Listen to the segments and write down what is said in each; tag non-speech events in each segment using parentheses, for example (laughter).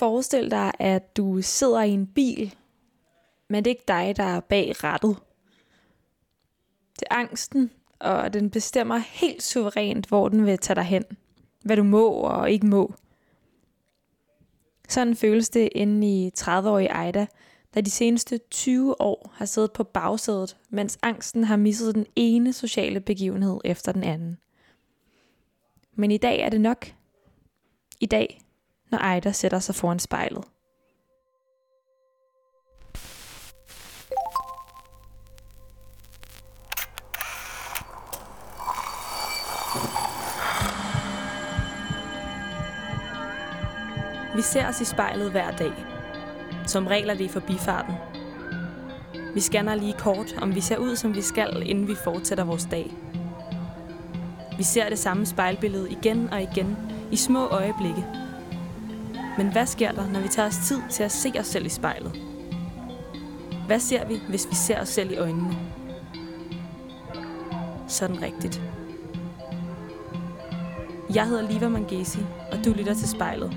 Forestil dig, at du sidder i en bil, men det er ikke dig, der er bag rattet. Det er angsten, og den bestemmer helt suverænt, hvor den vil tage dig hen. Hvad du må og ikke må. Sådan føles det inde i 30-årige Ejda, der de seneste 20 år har siddet på bagsædet, mens angsten har misset den ene sociale begivenhed efter den anden. Men i dag er det nok. I dag, når Ejder sætter sig foran spejlet. Vi ser os i spejlet hver dag. Som regler det i forbifarten. Vi scanner lige kort, om vi ser ud, som vi skal, inden vi fortsætter vores dag. Vi ser det samme spejlbillede igen og igen, i små øjeblikke. Men hvad sker der, når vi tager os tid til at se os selv i spejlet? Hvad ser vi, hvis vi ser os selv i øjnene? Sådan rigtigt. Jeg hedder Liva Mangesi, og du lytter til spejlet.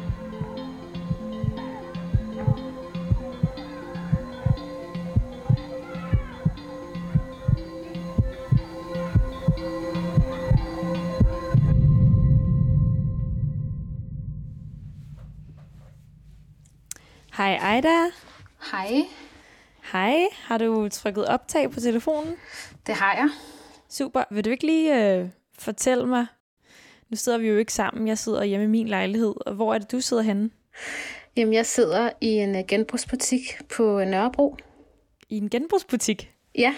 Hej Ejda. Hej, Hej. Har du trykket optag på telefonen? det har jeg. Super. Vil du ikke lige øh, fortælle mig? Nu sidder vi jo ikke sammen. Jeg sidder hjemme i min lejlighed. Og hvor er det, du sidder henne? Jamen, jeg sidder i en uh, genbrugsbutik på øh, Nørrebro. I en genbrugsbutik. Ja,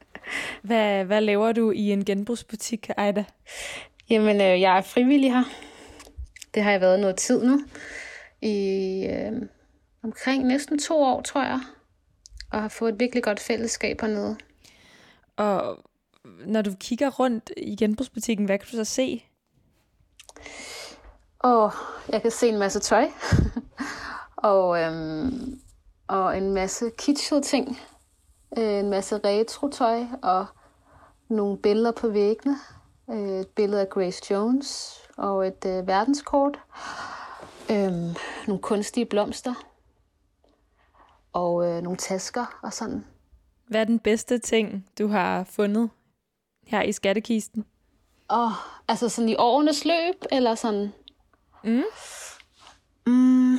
(laughs) Hvad, hvad laver du i en genbrugsbutik, Ejda? jamen, øh, jeg er frivillig her. Det har jeg været noget tid nu. I øh, omkring næsten to år, tror jeg. Og har fået et virkelig godt fællesskab hernede. Og når du kigger rundt i genbrugsbutikken, hvad kan du så se? Og jeg kan se en masse tøj. (laughs) og, øhm, og en masse kitschede ting. Øh, En masse retro-tøj og nogle billeder på væggene. Øh, Et billede af Grace Jones og et øh, verdenskort. Øhm, nogle kunstige blomster. Og øh, nogle tasker og sådan. Hvad er den bedste ting, du har fundet her i skattekisten? Og altså sådan i årenes løb, eller sådan... Mm. Mm.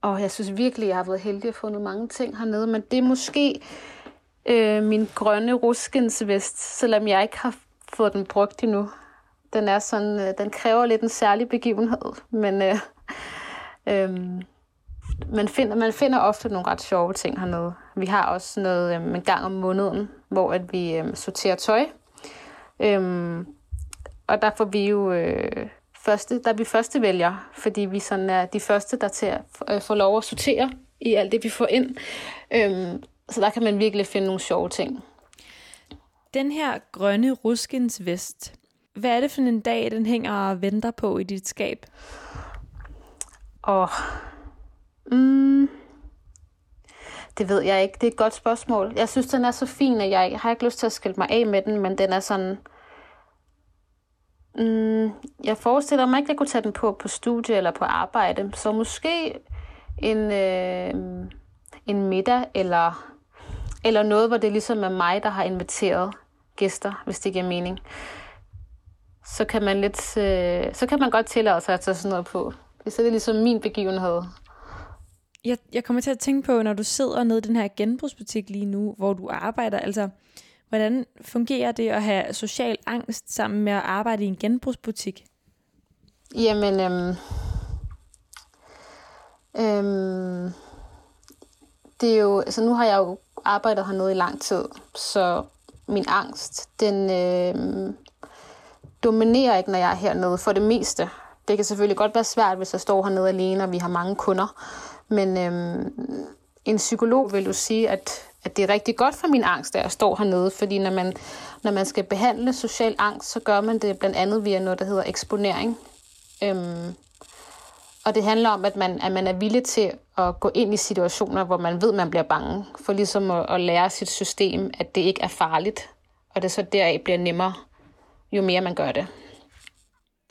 Og jeg synes virkelig, jeg har været heldig at få fundet mange ting hernede, men det er måske øh, min grønne ruskensvest, selvom jeg ikke har fået den brugt endnu. Den er sådan, øh, den kræver lidt en særlig begivenhed, men øh, (laughs) øh, man, finder, man finder ofte nogle ret sjove ting hernede. Vi har også noget øh, en gang om måneden, hvor at vi øh, sorterer tøj. Øh, og der får vi jo øh, første, der er vi første vælger, fordi vi sådan er de første, der til at øh, få lov at sortere i alt det, vi får ind. Øhm, så der kan man virkelig finde nogle sjove ting. Den her grønne ruskensvest, hvad er det for en dag, den hænger og venter på i dit skab? Og mm, det ved jeg ikke. Det er et godt spørgsmål. Jeg synes, den er så fin, at jeg har ikke lyst til at skille mig af med den, men den er sådan... Mm, jeg forestiller mig ikke, at jeg kunne tage den på på studie eller på arbejde. Så måske en, øh, en middag eller, eller noget, hvor det ligesom er mig, der har inviteret gæster, hvis det giver mening. Så kan man, lidt, øh, så kan man godt tillade sig at tage sådan noget på. Hvis det er ligesom min begivenhed. Jeg, jeg kommer til at tænke på, når du sidder nede i den her genbrugsbutik lige nu, hvor du arbejder, altså, hvordan fungerer det at have social angst sammen med at arbejde i en genbrugsbutik? Jamen, øhm, øhm, det er jo, altså nu har jeg jo arbejdet hernede i lang tid, så min angst, den øhm, dominerer ikke, når jeg er hernede for det meste. Det kan selvfølgelig godt være svært, hvis jeg står hernede alene, og vi har mange kunder. Men øhm, en psykolog vil jo sige, at, at det er rigtig godt for min angst, at jeg står hernede. Fordi når man, når man skal behandle social angst, så gør man det blandt andet via noget, der hedder eksponering. Øhm, og det handler om, at man, at man er villig til at gå ind i situationer, hvor man ved, man bliver bange. For ligesom at, at lære sit system, at det ikke er farligt. Og det så deraf bliver nemmere, jo mere man gør det.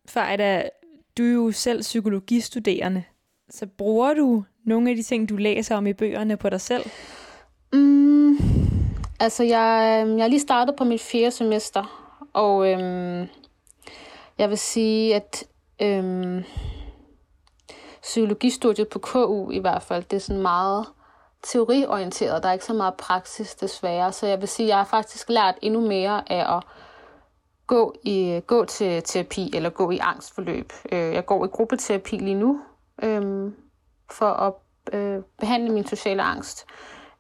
For Ejda, Du er jo selv psykologistuderende, så bruger du nogle af de ting, du læser om i bøgerne på dig selv? Mm, altså, jeg, øhm, jeg er lige startet på mit fjerde semester, og øhm, jeg vil sige, at øhm, psykologistudiet på KU i hvert fald, det er sådan meget teoriorienteret. Der er ikke så meget praksis desværre, så jeg vil sige, at jeg har faktisk lært endnu mere af at gå, i, gå til terapi eller gå i angstforløb. Øh, jeg går i gruppeterapi lige nu øhm, for at øh, behandle min sociale angst.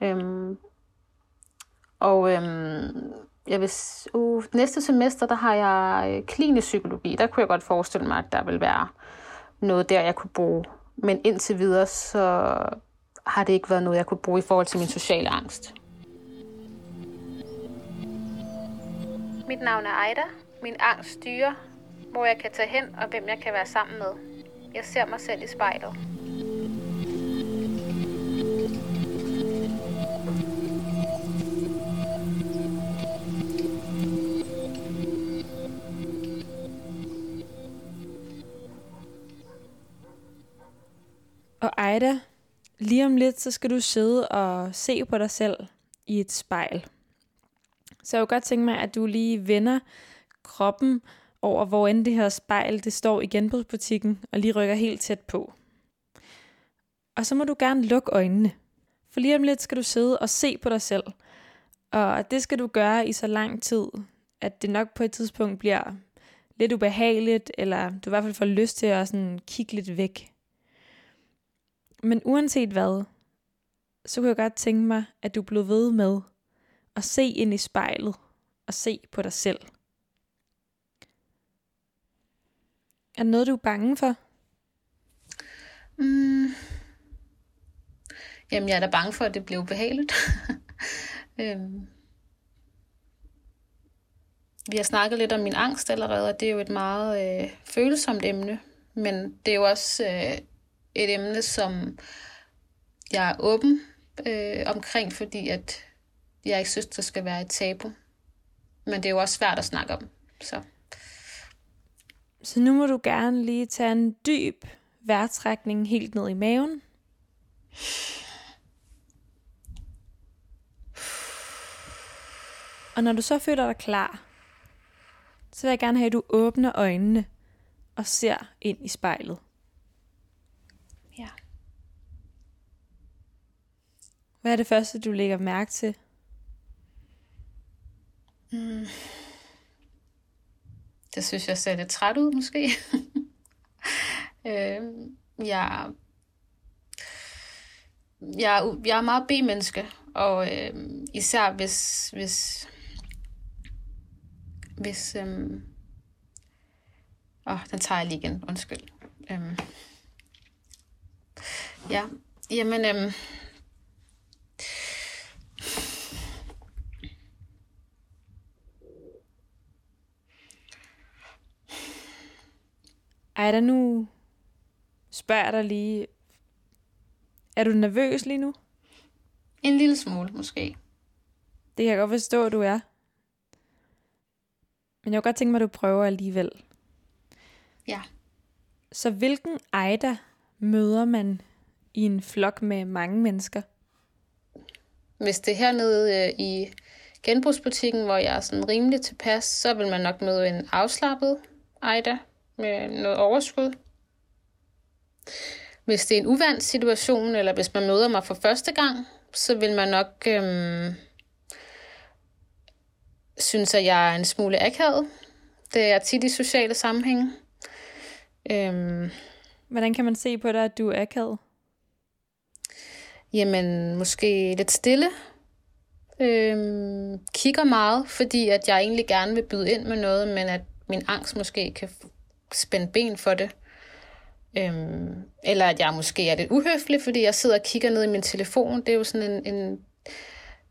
Øhm, og øhm, jeg vil, uh, næste semester, der har jeg øh, klinisk psykologi. Der kunne jeg godt forestille mig, at der vil være noget der, jeg kunne bruge. Men indtil videre, så har det ikke været noget, jeg kunne bruge i forhold til min sociale angst. Mit navn er Ejda. Min angst styrer, hvor jeg kan tage hen og hvem jeg kan være sammen med. Jeg ser mig selv i spejlet. Ejda, lige om lidt, så skal du sidde og se på dig selv i et spejl. Så jeg kunne godt tænke mig, at du lige vender kroppen over, hvor end det her spejl det står i genbrugsbutikken, og lige rykker helt tæt på. Og så må du gerne lukke øjnene. For lige om lidt skal du sidde og se på dig selv. Og det skal du gøre i så lang tid, at det nok på et tidspunkt bliver lidt ubehageligt, eller du i hvert fald får lyst til at sådan kigge lidt væk. Men uanset hvad, så kunne jeg godt tænke mig, at du blev ved med at se ind i spejlet og se på dig selv. Er noget, du er bange for? Mm. Jamen, jeg er da bange for, at det bliver ubehageligt. (laughs) øhm. Vi har snakket lidt om min angst allerede, og det er jo et meget øh, følsomt emne. Men det er jo også øh, et emne, som jeg er åben øh, omkring, fordi at jeg ikke synes, der skal være et tabu. Men det er jo også svært at snakke om. Så. Så nu må du gerne lige tage en dyb vejrtrækning helt ned i maven. Og når du så føler dig klar, så vil jeg gerne have, at du åbner øjnene og ser ind i spejlet. Ja. Hvad er det første, du lægger mærke til? Mm. Det synes jeg ser lidt træt ud, måske. (laughs) øh, jeg, jeg, jeg er meget B-menneske, og øh, især hvis, hvis, hvis, øh, åh, den tager jeg lige igen, undskyld. Øh, ja, jamen, øh, Ej, der nu spørger jeg dig lige. Er du nervøs lige nu? En lille smule, måske. Det kan jeg godt forstå, at du er. Men jeg kunne godt tænke mig, at du prøver alligevel. Ja. Så hvilken Ejda møder man i en flok med mange mennesker? Hvis det er hernede øh, i genbrugsbutikken, hvor jeg er sådan rimelig tilpas, så vil man nok møde en afslappet Ejda med noget overskud. Hvis det er en uvandt situation, eller hvis man møder mig for første gang, så vil man nok øhm, synes, at jeg er en smule akavet. Det er tit i sociale sammenhænge. Øhm, Hvordan kan man se på dig, at du er akavet? Jamen, måske lidt stille. Øhm, kigger meget, fordi at jeg egentlig gerne vil byde ind med noget, men at min angst måske kan spænde ben for det. Øhm, eller at jeg måske er lidt uhøflig, fordi jeg sidder og kigger ned i min telefon. Det er jo sådan en, en,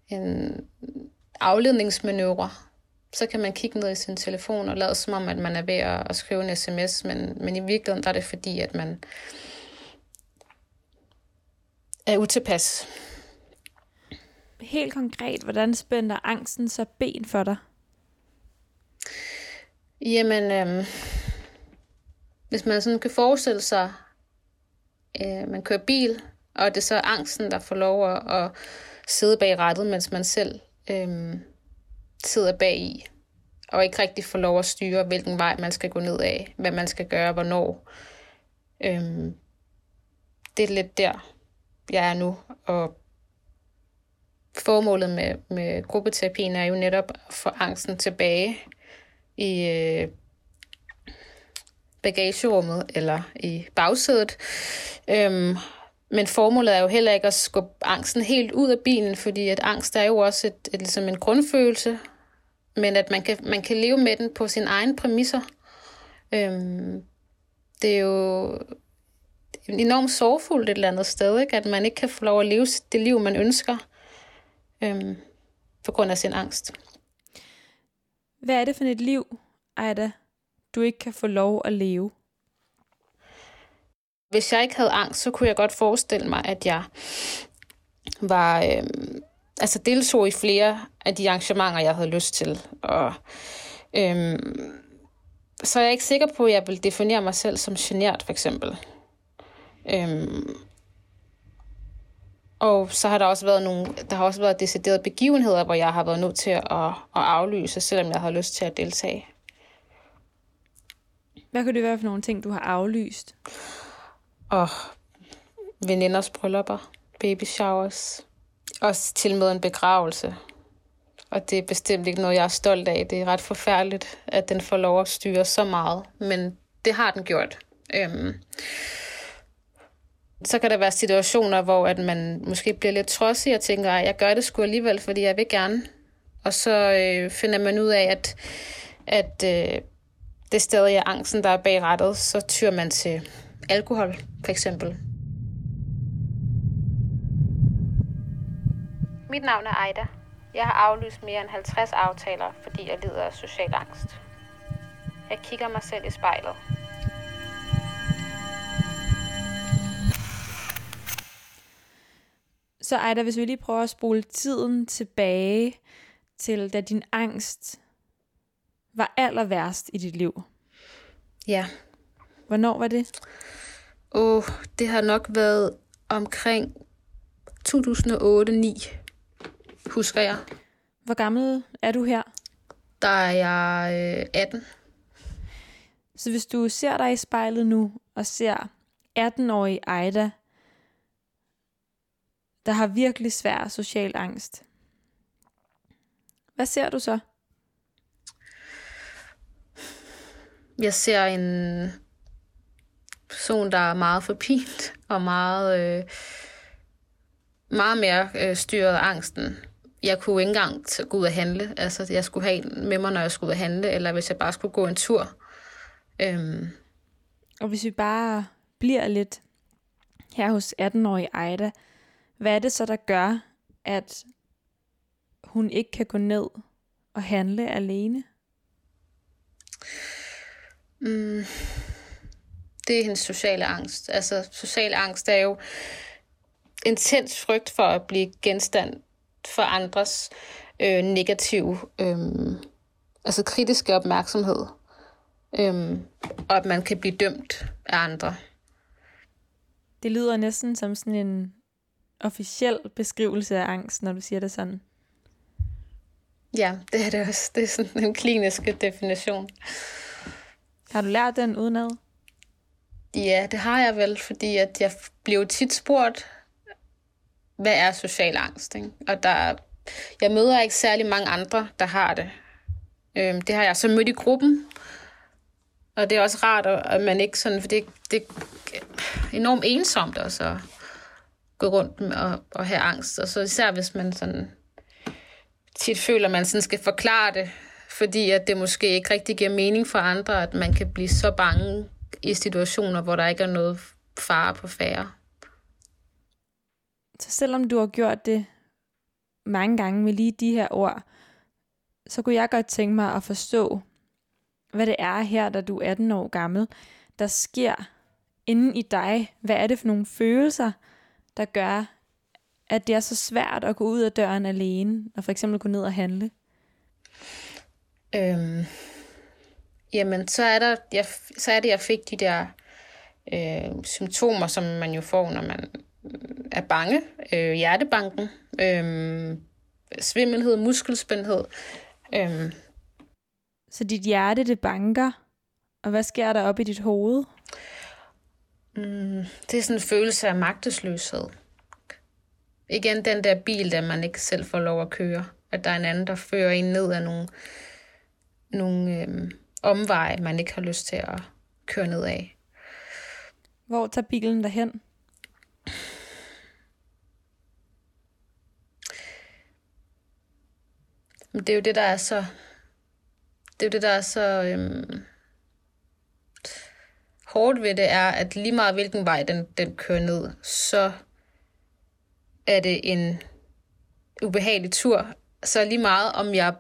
en afledningsmanøvre. Så kan man kigge ned i sin telefon og lade som om, at man er ved at, at skrive en sms, men, men i virkeligheden der er det fordi, at man er utilpas. Helt konkret, hvordan spænder angsten så ben for dig? Jamen, øhm, hvis man sådan kan forestille sig, øh, man kører bil, og det er så angsten, der får lov at, at sidde bag rattet, mens man selv øh, sidder bag i, og ikke rigtig får lov at styre, hvilken vej man skal gå ned af, hvad man skal gøre, hvornår. Øh, det er lidt der, jeg er nu, og formålet med, med gruppeterapien er jo netop at få angsten tilbage i øh, bagagerummet eller i bagsædet. Øhm, men formålet er jo heller ikke at skubbe angsten helt ud af bilen, fordi at angst er jo også et, et, ligesom en grundfølelse, men at man kan, man kan leve med den på sine egne præmisser. Øhm, det er jo enormt sorgfuldt et eller andet sted, ikke? at man ikke kan få lov at leve det liv, man ønsker, øhm, på grund af sin angst. Hvad er det for et liv, Ejda, du ikke kan få lov at leve? Hvis jeg ikke havde angst, så kunne jeg godt forestille mig, at jeg var, øhm, altså deltog i flere af de arrangementer, jeg havde lyst til. Og, øhm, så er jeg ikke sikker på, at jeg vil definere mig selv som genert, for eksempel. Øhm, og så har der også været nogle, der har også været deciderede begivenheder, hvor jeg har været nødt til at, at aflyse, selvom jeg har lyst til at deltage. Hvad kan det være for nogle ting, du har aflyst? Og veninders bryllupper, baby showers, også til med en begravelse. Og det er bestemt ikke noget, jeg er stolt af. Det er ret forfærdeligt, at den får lov at styre så meget. Men det har den gjort. Øhm, så kan der være situationer, hvor at man måske bliver lidt trodsig og tænker, at jeg gør det sgu alligevel, fordi jeg vil gerne. Og så øh, finder man ud af, at, at øh, det stadig er angsten, der er bag rettet, så tyr man til alkohol, for eksempel. Mit navn er Ejda. Jeg har aflyst mere end 50 aftaler, fordi jeg lider af social angst. Jeg kigger mig selv i spejlet. Så Ejda, hvis vi lige prøver at spole tiden tilbage til, da din angst var aller værst i dit liv. Ja. Hvornår var det? Åh, oh, det har nok været omkring 2008-9, husker jeg. Hvor gammel er du her? Der er jeg øh, 18. Så hvis du ser dig i spejlet nu og ser 18-årige Ejda, der har virkelig svær social angst. Hvad ser du så? Jeg ser en person, der er meget forpint og meget, øh, meget mere øh, styret af angsten. Jeg kunne ikke engang gå ud og handle. Altså, jeg skulle have en med mig, når jeg skulle ud og handle, eller hvis jeg bare skulle gå en tur. Øhm. Og hvis vi bare bliver lidt her hos 18-årige Ejda, hvad er det så, der gør, at hun ikke kan gå ned og handle alene? Mm, det er hendes sociale angst. Altså, social angst er jo intens frygt for at blive genstand for andres øh, negative, øh, altså kritiske opmærksomhed. Øh, og at man kan blive dømt af andre. Det lyder næsten som sådan en officiel beskrivelse af angst, når du siger det sådan. Ja, det er det også. Det er sådan en klinisk definition. Har du lært den udenad? Ja, det har jeg vel, fordi at jeg blev tit spurgt, hvad er social angst? Ikke? Og der, jeg møder ikke særlig mange andre, der har det. Øhm, det har jeg så mødt i gruppen, og det er også rart, at man ikke sådan, for det, det er enormt ensomt også at gå rundt med og, og have angst. Og så især hvis man sådan tit føler, at man sådan skal forklare det, fordi at det måske ikke rigtig giver mening for andre, at man kan blive så bange i situationer, hvor der ikke er noget fare på færre. Så selvom du har gjort det mange gange med lige de her ord, så kunne jeg godt tænke mig at forstå, hvad det er her, da du er 18 år gammel, der sker inden i dig. Hvad er det for nogle følelser, der gør, at det er så svært at gå ud af døren alene, og for eksempel gå ned og handle? Øhm, jamen så er, der, jeg, så er det, jeg fik de der øh, symptomer, som man jo får, når man er bange. Øh, hjertebanken, øh, svimmelhed, muskelspændhed. Øh. Så dit hjerte, det banker, og hvad sker der op i dit hoved? Mm, det er sådan en følelse af magtesløshed. Igen den der bil, der man ikke selv får lov at køre. At der er en anden, der fører en ned af nogle, nogle øh, omveje, man ikke har lyst til at køre ned af. Hvor tager bilen derhen? Men det er jo det, der er så... Det er jo det, der er så... Øhm, hårdt ved det er, at lige meget hvilken vej den, den kører ned, så er det en ubehagelig tur. Så lige meget om jeg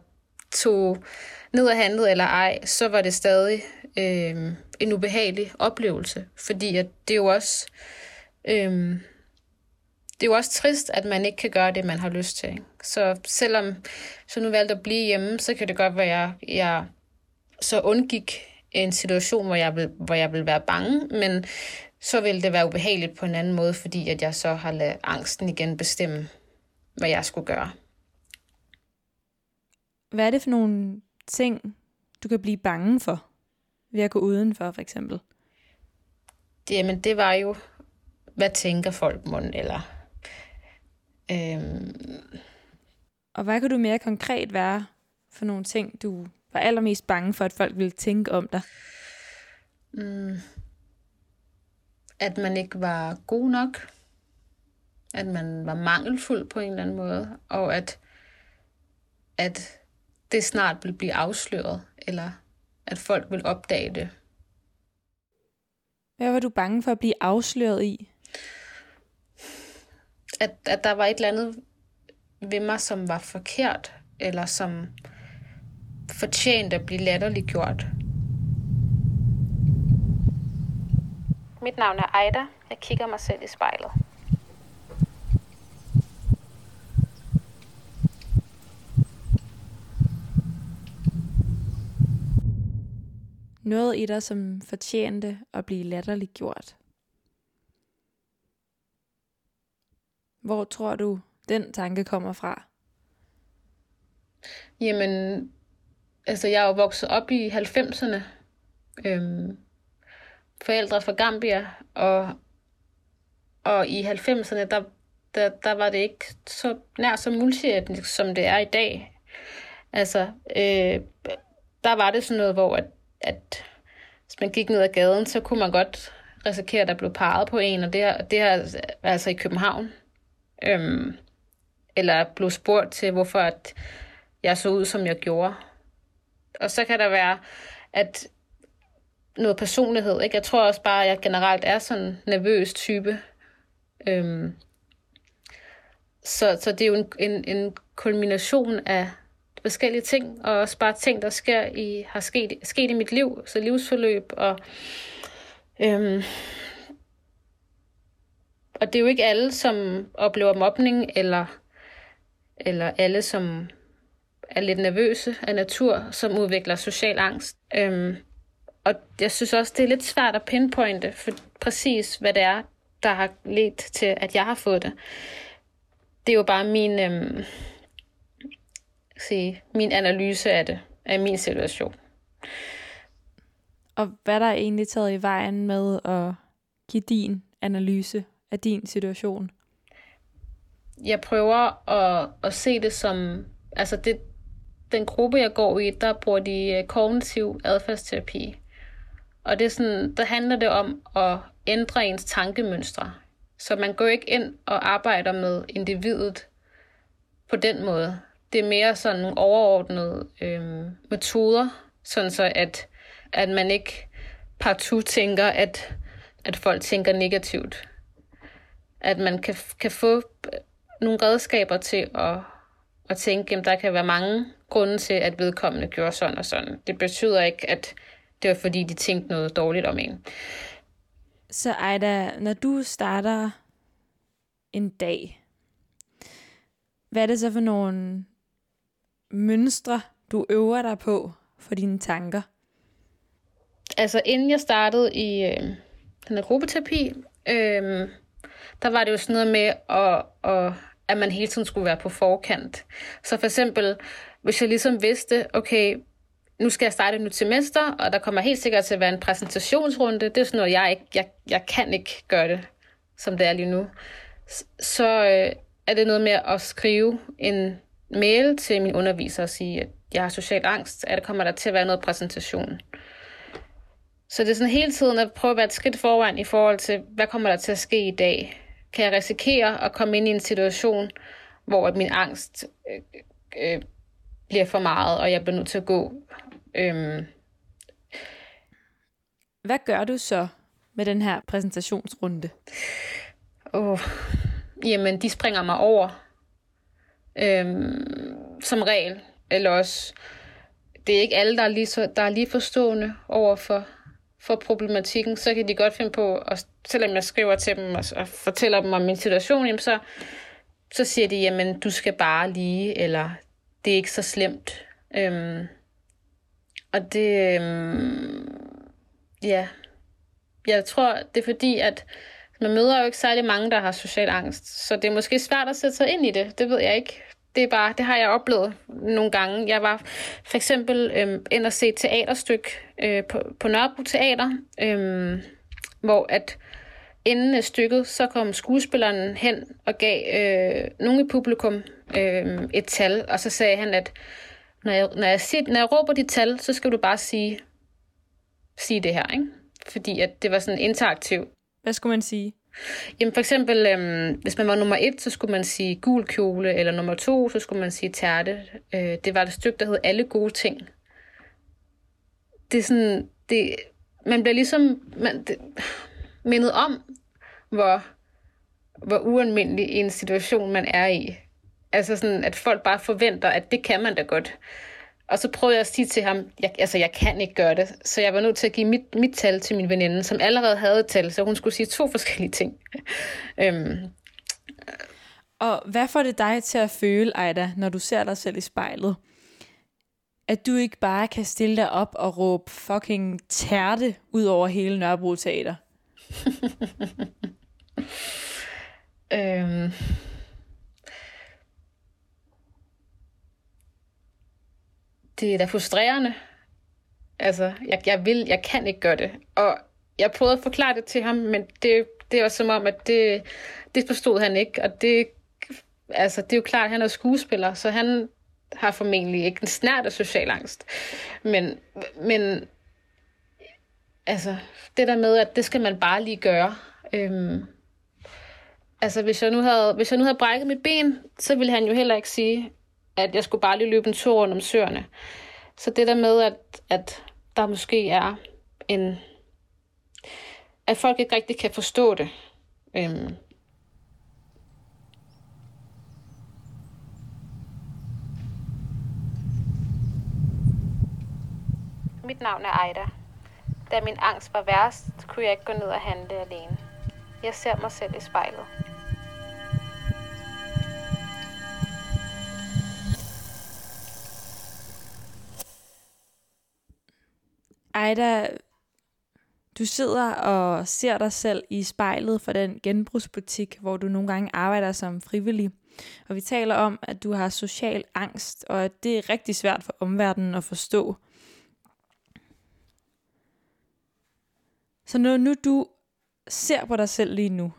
tog ned og handlede eller ej, så var det stadig øh, en ubehagelig oplevelse. Fordi at det er jo også... Øh, det er jo også trist, at man ikke kan gøre det, man har lyst til. Ikke? Så selvom så nu valgte at blive hjemme, så kan det godt være, at jeg, jeg så undgik en situation, hvor jeg, vil, hvor jeg vil være bange, men så vil det være ubehageligt på en anden måde, fordi at jeg så har ladet angsten igen bestemme, hvad jeg skulle gøre. Hvad er det for nogle ting, du kan blive bange for ved at gå udenfor, for eksempel? Jamen, det var jo, hvad tænker folk mund, eller... Øhm... Og hvad kan du mere konkret være for nogle ting, du var allermest bange for, at folk ville tænke om dig? Mm. At man ikke var god nok. At man var mangelfuld på en eller anden måde. Og at, at det snart ville blive afsløret. Eller at folk vil opdage det. Hvad var du bange for at blive afsløret i? At, at der var et eller andet ved mig, som var forkert, eller som fortjent at blive latterliggjort. Mit navn er Ejda. Jeg kigger mig selv i spejlet. Noget i dig, som fortjente at blive latterliggjort. Hvor tror du, den tanke kommer fra? Jamen, altså jeg er jo vokset op i 90'erne. Øhm, forældre fra Gambia, og, og i 90'erne, der, der, der var det ikke så nær så multietnisk, som det er i dag. Altså, øh, der var det sådan noget, hvor at, at hvis man gik ned ad gaden, så kunne man godt risikere, at der blev parret på en, og det her, det her altså i København. Øhm, eller blev spurgt til, hvorfor at jeg så ud, som jeg gjorde. Og så kan der være, at noget personlighed. Ikke? Jeg tror også bare, at jeg generelt er sådan en nervøs type. Øhm, så, så det er jo en, en, en kulmination af forskellige ting, og også bare ting, der sker i, har sket, sket i mit liv, så livsforløb, og, øhm, og det er jo ikke alle, som oplever mobning, eller, eller alle, som er lidt nervøse af natur, som udvikler social angst. Øhm, og jeg synes også, det er lidt svært at pinpointe for præcis, hvad det er, der har ledt til, at jeg har fået det. Det er jo bare min, øhm, sige, min analyse af det, af min situation. Og hvad der er egentlig taget i vejen med at give din analyse af din situation? Jeg prøver at, at se det som, altså det, den gruppe, jeg går i, der bruger de øh, kognitiv adfærdsterapi. Og det er sådan, der handler det om at ændre ens tankemønstre. Så man går ikke ind og arbejder med individet på den måde. Det er mere sådan nogle overordnede øh, metoder, sådan så at, at man ikke partout tænker, at, at folk tænker negativt. At man kan, kan få øh, nogle redskaber til at, at tænke, at der kan være mange grunde til, at vedkommende gjorde sådan og sådan. Det betyder ikke, at det var fordi, de tænkte noget dårligt om en. Så Ejda, når du starter en dag, hvad er det så for nogle mønstre, du øver dig på for dine tanker? altså inden jeg startede i øh, den her gruppeterapi, øh, der var det jo sådan noget med, at, at, at man hele tiden skulle være på forkant. Så for eksempel, hvis jeg ligesom vidste, okay, nu skal jeg starte et nyt semester, og der kommer helt sikkert til at være en præsentationsrunde. Det er sådan noget, jeg, ikke, jeg, jeg kan ikke gøre det, som det er lige nu. Så øh, er det noget med at skrive en mail til min underviser og sige, at jeg har social angst, at der kommer der til at være noget præsentation. Så det er sådan hele tiden at prøve at være et skridt foran i forhold til, hvad kommer der til at ske i dag? Kan jeg risikere at komme ind i en situation, hvor min angst øh, øh, bliver for meget, og jeg bliver nødt til at gå? Øhm. Hvad gør du så med den her præsentationsrunde? Oh, jamen, de springer mig over. Øhm, som regel. Eller også, det er ikke alle, der er lige, så, der er lige forstående over for, problematikken. Så kan de godt finde på, at, selvom jeg skriver til dem og, og fortæller dem om min situation, jamen så, så siger de, jamen du skal bare lige, eller det er ikke så slemt. Øhm, og det, øhm, ja, jeg tror, det er fordi, at man møder jo ikke særlig mange, der har social angst, så det er måske svært at sætte sig ind i det, det ved jeg ikke. Det, er bare, det har jeg oplevet nogle gange. Jeg var for eksempel øh, ind og se et teaterstykke øh, på, på Nørrebro Teater, øh, hvor at inden stykket, så kom skuespilleren hen og gav øh, nogle i publikum øh, et tal, og så sagde han, at når jeg, når, jeg siger, når jeg råber dit tal, så skal du bare sige, sige det her, ikke? Fordi at det var sådan interaktivt. Hvad skulle man sige? Jamen for eksempel, øhm, hvis man var nummer et, så skulle man sige gul kjole, eller nummer to, så skulle man sige tærte. Øh, det var et stykke, der hed Alle gode ting. Det er sådan, det, man bliver ligesom man, det, mindet om, hvor, hvor ualmindelig en situation man er i. Altså sådan, at folk bare forventer, at det kan man da godt. Og så prøvede jeg at sige til ham, jeg, altså jeg kan ikke gøre det. Så jeg var nødt til at give mit, mit tal til min veninde, som allerede havde et tal, så hun skulle sige to (laughs) forskellige ting. øhm. Og hvad får det dig til at føle, Ejda, når du ser dig selv i spejlet? At du ikke bare kan stille dig op og råbe fucking tærte ud over hele Nørrebro Teater? (laughs) øhm det er da frustrerende. Altså, jeg, jeg vil, jeg kan ikke gøre det. Og jeg prøvede at forklare det til ham, men det, det var som om, at det, det forstod han ikke. Og det, altså, det er jo klart, at han er skuespiller, så han har formentlig ikke en snært af social angst. Men, men altså, det der med, at det skal man bare lige gøre. Øhm, altså, hvis jeg, nu havde, hvis jeg nu havde brækket mit ben, så ville han jo heller ikke sige, at jeg skulle bare lige løbe en tur rundt om søerne. Så det der med, at, at der måske er en... At folk ikke rigtig kan forstå det. Øhm. Mit navn er Ejda. Da min angst var værst, kunne jeg ikke gå ned og handle alene. Jeg ser mig selv i spejlet. Ejda, du sidder og ser dig selv i spejlet for den genbrugsbutik, hvor du nogle gange arbejder som frivillig. Og vi taler om, at du har social angst, og at det er rigtig svært for omverdenen at forstå. Så når nu du ser på dig selv lige nu,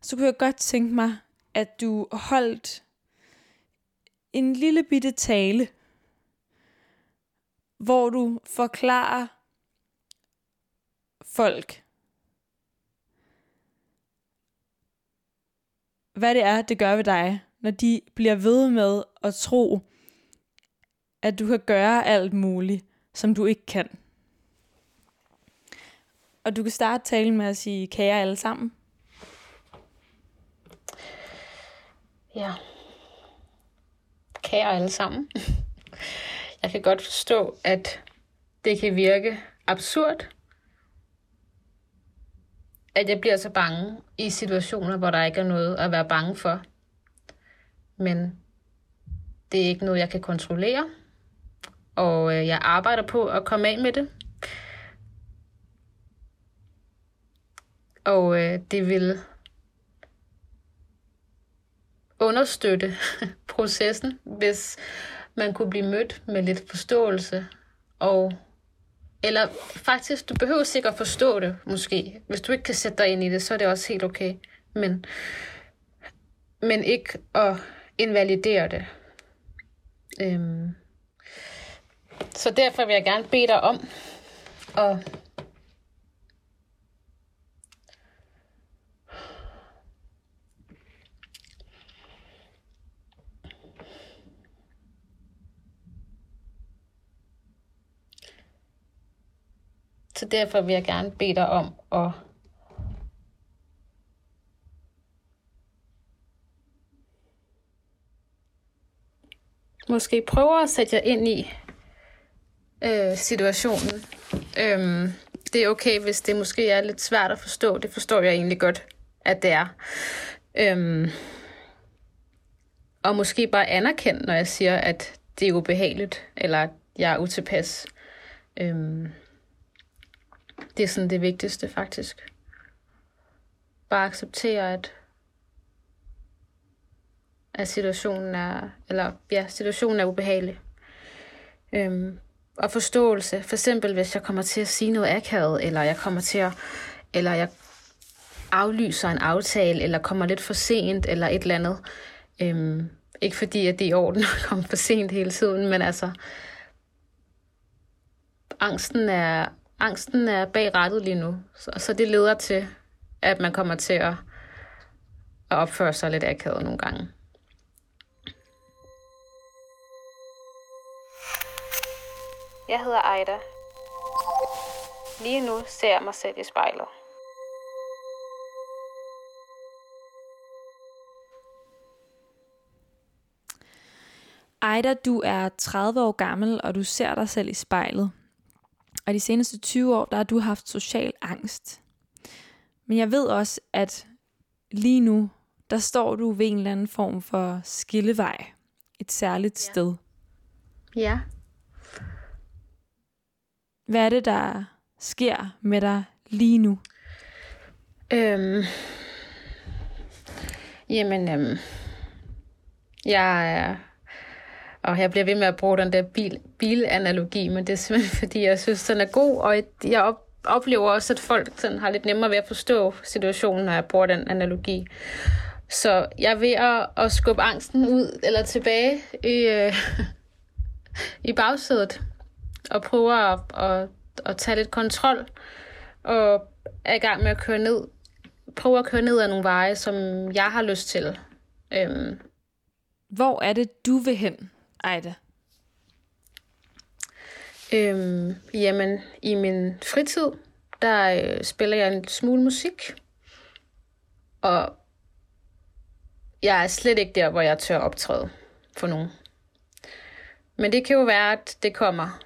så kunne jeg godt tænke mig, at du holdt en lille bitte tale hvor du forklarer folk, hvad det er, det gør ved dig, når de bliver ved med at tro, at du kan gøre alt muligt, som du ikke kan. Og du kan starte talen med at sige, kære alle sammen. Ja. Kære alle sammen. Jeg kan godt forstå, at det kan virke absurd, at jeg bliver så bange i situationer, hvor der ikke er noget at være bange for. Men det er ikke noget, jeg kan kontrollere, og øh, jeg arbejder på at komme af med det. Og øh, det vil understøtte (laughs) processen, hvis man kunne blive mødt med lidt forståelse. Og, eller faktisk, du behøver sikkert forstå det, måske. Hvis du ikke kan sætte dig ind i det, så er det også helt okay. Men, men ikke at invalidere det. Øhm. Så derfor vil jeg gerne bede dig om at Så derfor vil jeg gerne bede dig om at måske prøve at sætte jer ind i øh, situationen. Øhm, det er okay, hvis det måske er lidt svært at forstå. Det forstår jeg egentlig godt, at det er. Øhm, og måske bare anerkende, når jeg siger, at det er ubehageligt, eller at jeg er utilpas. Øhm, det er sådan det vigtigste, faktisk. Bare acceptere, at, at situationen er, eller ja, situationen er ubehagelig. Øhm, og forståelse. For eksempel, hvis jeg kommer til at sige noget akavet, eller jeg kommer til at, eller jeg aflyser en aftale, eller kommer lidt for sent, eller et eller andet. Øhm, ikke fordi, at det er i orden at komme for sent hele tiden, men altså, angsten er, angsten er bag rettet lige nu. Så, så det leder til, at man kommer til at, at opføre sig lidt akavet nogle gange. Jeg hedder Ejda. Lige nu ser jeg mig selv i spejlet. Ejda, du er 30 år gammel, og du ser dig selv i spejlet. Og de seneste 20 år, der har du haft social angst. Men jeg ved også, at lige nu, der står du ved en eller anden form for skillevej. Et særligt ja. sted. Ja. Hvad er det, der sker med dig lige nu? Øhm, jamen, øhm, jeg er og jeg bliver ved med at bruge den der bil, bilanalogi, men det er simpelthen (laughs) fordi, jeg synes, den er god, og jeg op, oplever også, at folk sådan har lidt nemmere ved at forstå situationen, når jeg bruger den analogi. Så jeg er ved at, at skubbe angsten ud eller tilbage i, øh, (laughs) i bagsædet, og prøver at, at, at tage lidt kontrol, og er i gang med at køre ned, prøve at køre ned ad nogle veje, som jeg har lyst til. Øhm. Hvor er det, du vil hen? Ejda? Øhm, jamen, i min fritid, der øh, spiller jeg en smule musik. Og jeg er slet ikke der, hvor jeg tør optræde for nogen. Men det kan jo være, at det kommer,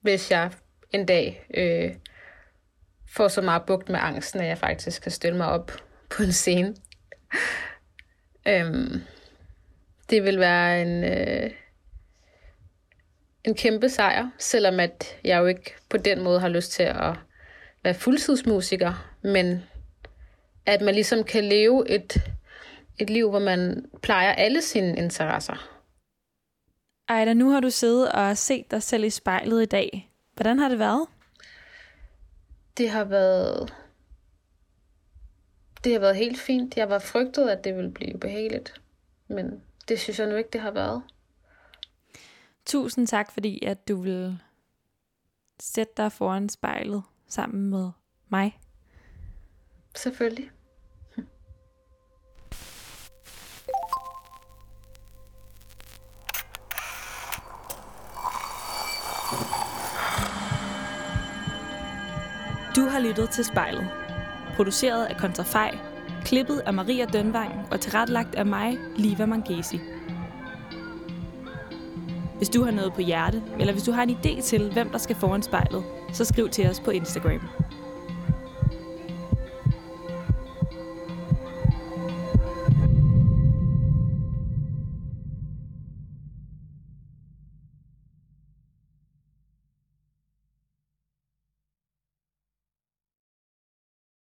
hvis jeg en dag øh, får så meget bugt med angsten, at jeg faktisk kan stille mig op på en scene. øhm, det vil være en, øh, en kæmpe sejr, selvom at jeg jo ikke på den måde har lyst til at være fuldtidsmusiker, men at man ligesom kan leve et, et liv, hvor man plejer alle sine interesser. Ejda, nu har du siddet og set dig selv i spejlet i dag. Hvordan har det været? Det har været... Det har været helt fint. Jeg var frygtet, at det ville blive behageligt. Men det synes jeg nu ikke, det har været. Tusind tak, fordi at du vil sætte dig foran spejlet sammen med mig. Selvfølgelig. Du har lyttet til spejlet. Produceret af Kontrafej Klippet af Maria Dønvang og tilrettelagt af mig, Liva Mangesi. Hvis du har noget på hjerte, eller hvis du har en idé til, hvem der skal foran spejlet, så skriv til os på Instagram.